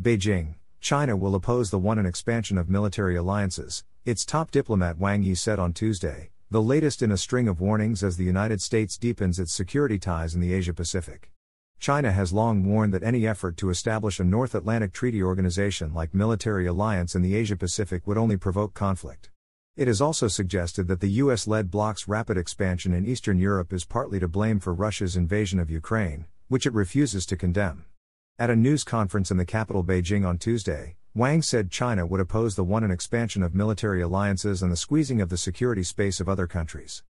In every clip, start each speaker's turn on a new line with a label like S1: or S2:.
S1: Beijing, China will oppose the one and expansion of military alliances, its top diplomat Wang Yi said on Tuesday, the latest in a string of warnings as the United States deepens its security ties in the Asia Pacific. China has long warned that any effort to establish a North Atlantic Treaty Organization like military alliance in the Asia Pacific would only provoke conflict. It has also suggested that the US led bloc's rapid expansion in Eastern Europe is partly to blame for Russia's invasion of Ukraine, which it refuses to condemn. At a news conference in the capital Beijing on Tuesday, Wang said China would oppose the one and expansion of military alliances and the squeezing of the security space of other countries.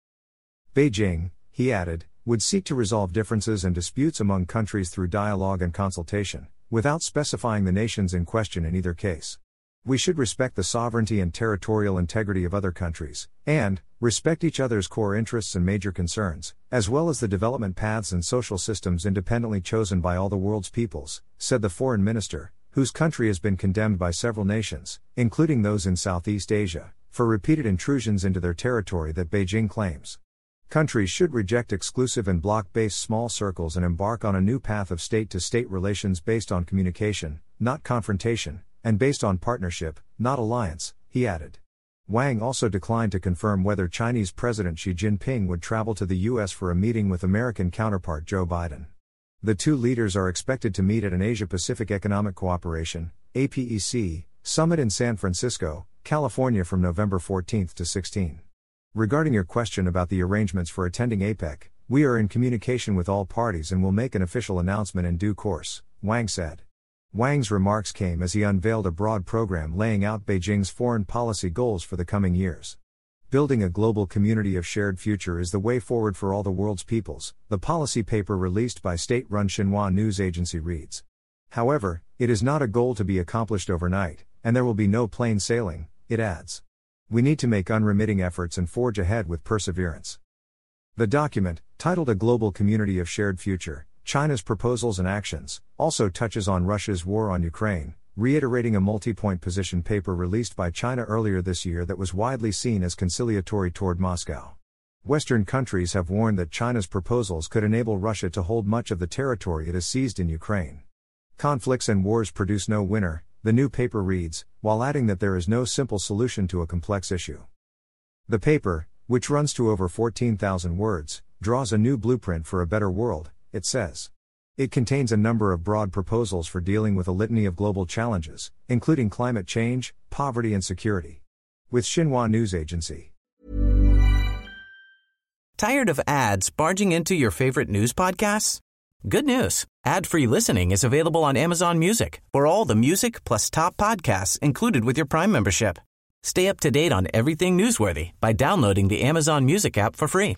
S1: Beijing, he added, would seek to resolve differences and disputes among countries through dialogue and consultation, without specifying the nations in question in either case. We should respect the sovereignty and territorial integrity of other countries, and respect each other's core interests and major concerns, as well as the development paths and social systems independently chosen by all the world's peoples, said the foreign minister, whose country has been condemned by several nations, including those in Southeast Asia, for repeated intrusions into their territory that Beijing claims. Countries should reject exclusive and bloc based small circles and embark on a new path of state to state relations based on communication, not confrontation, and based on partnership, not alliance, he added. Wang also declined to confirm whether Chinese President Xi Jinping would travel to the U.S. for a meeting with American counterpart Joe Biden. The two leaders are expected to meet at an Asia Pacific Economic Cooperation APEC summit in San Francisco, California from November 14 to 16. Regarding your question about the arrangements for attending APEC, we are in communication with all parties and will make an official announcement in due course, Wang said. Wang's remarks came as he unveiled a broad program laying out Beijing's foreign policy goals for the coming years. Building a global community of shared future is the way forward for all the world's peoples, the policy paper released by state run Xinhua news agency reads. However, it is not a goal to be accomplished overnight, and there will be no plain sailing, it adds. We need to make unremitting efforts and forge ahead with perseverance. The document, titled A Global Community of Shared Future China's Proposals and Actions, also touches on Russia's war on Ukraine, reiterating a multi point position paper released by China earlier this year that was widely seen as conciliatory toward Moscow. Western countries have warned that China's proposals could enable Russia to hold much of the territory it has seized in Ukraine. Conflicts and wars produce no winner, the new paper reads, while adding that there is no simple solution to a complex issue. The paper, which runs to over 14,000 words, draws a new blueprint for a better world, it says. It contains a number of broad proposals for dealing with a litany of global challenges, including climate change, poverty, and security. With Xinhua News Agency.
S2: Tired of ads barging into your favorite news podcasts? Good news. Ad-free listening is available on Amazon Music for all the music plus top podcasts included with your Prime membership. Stay up to date on everything newsworthy by downloading the Amazon Music app for free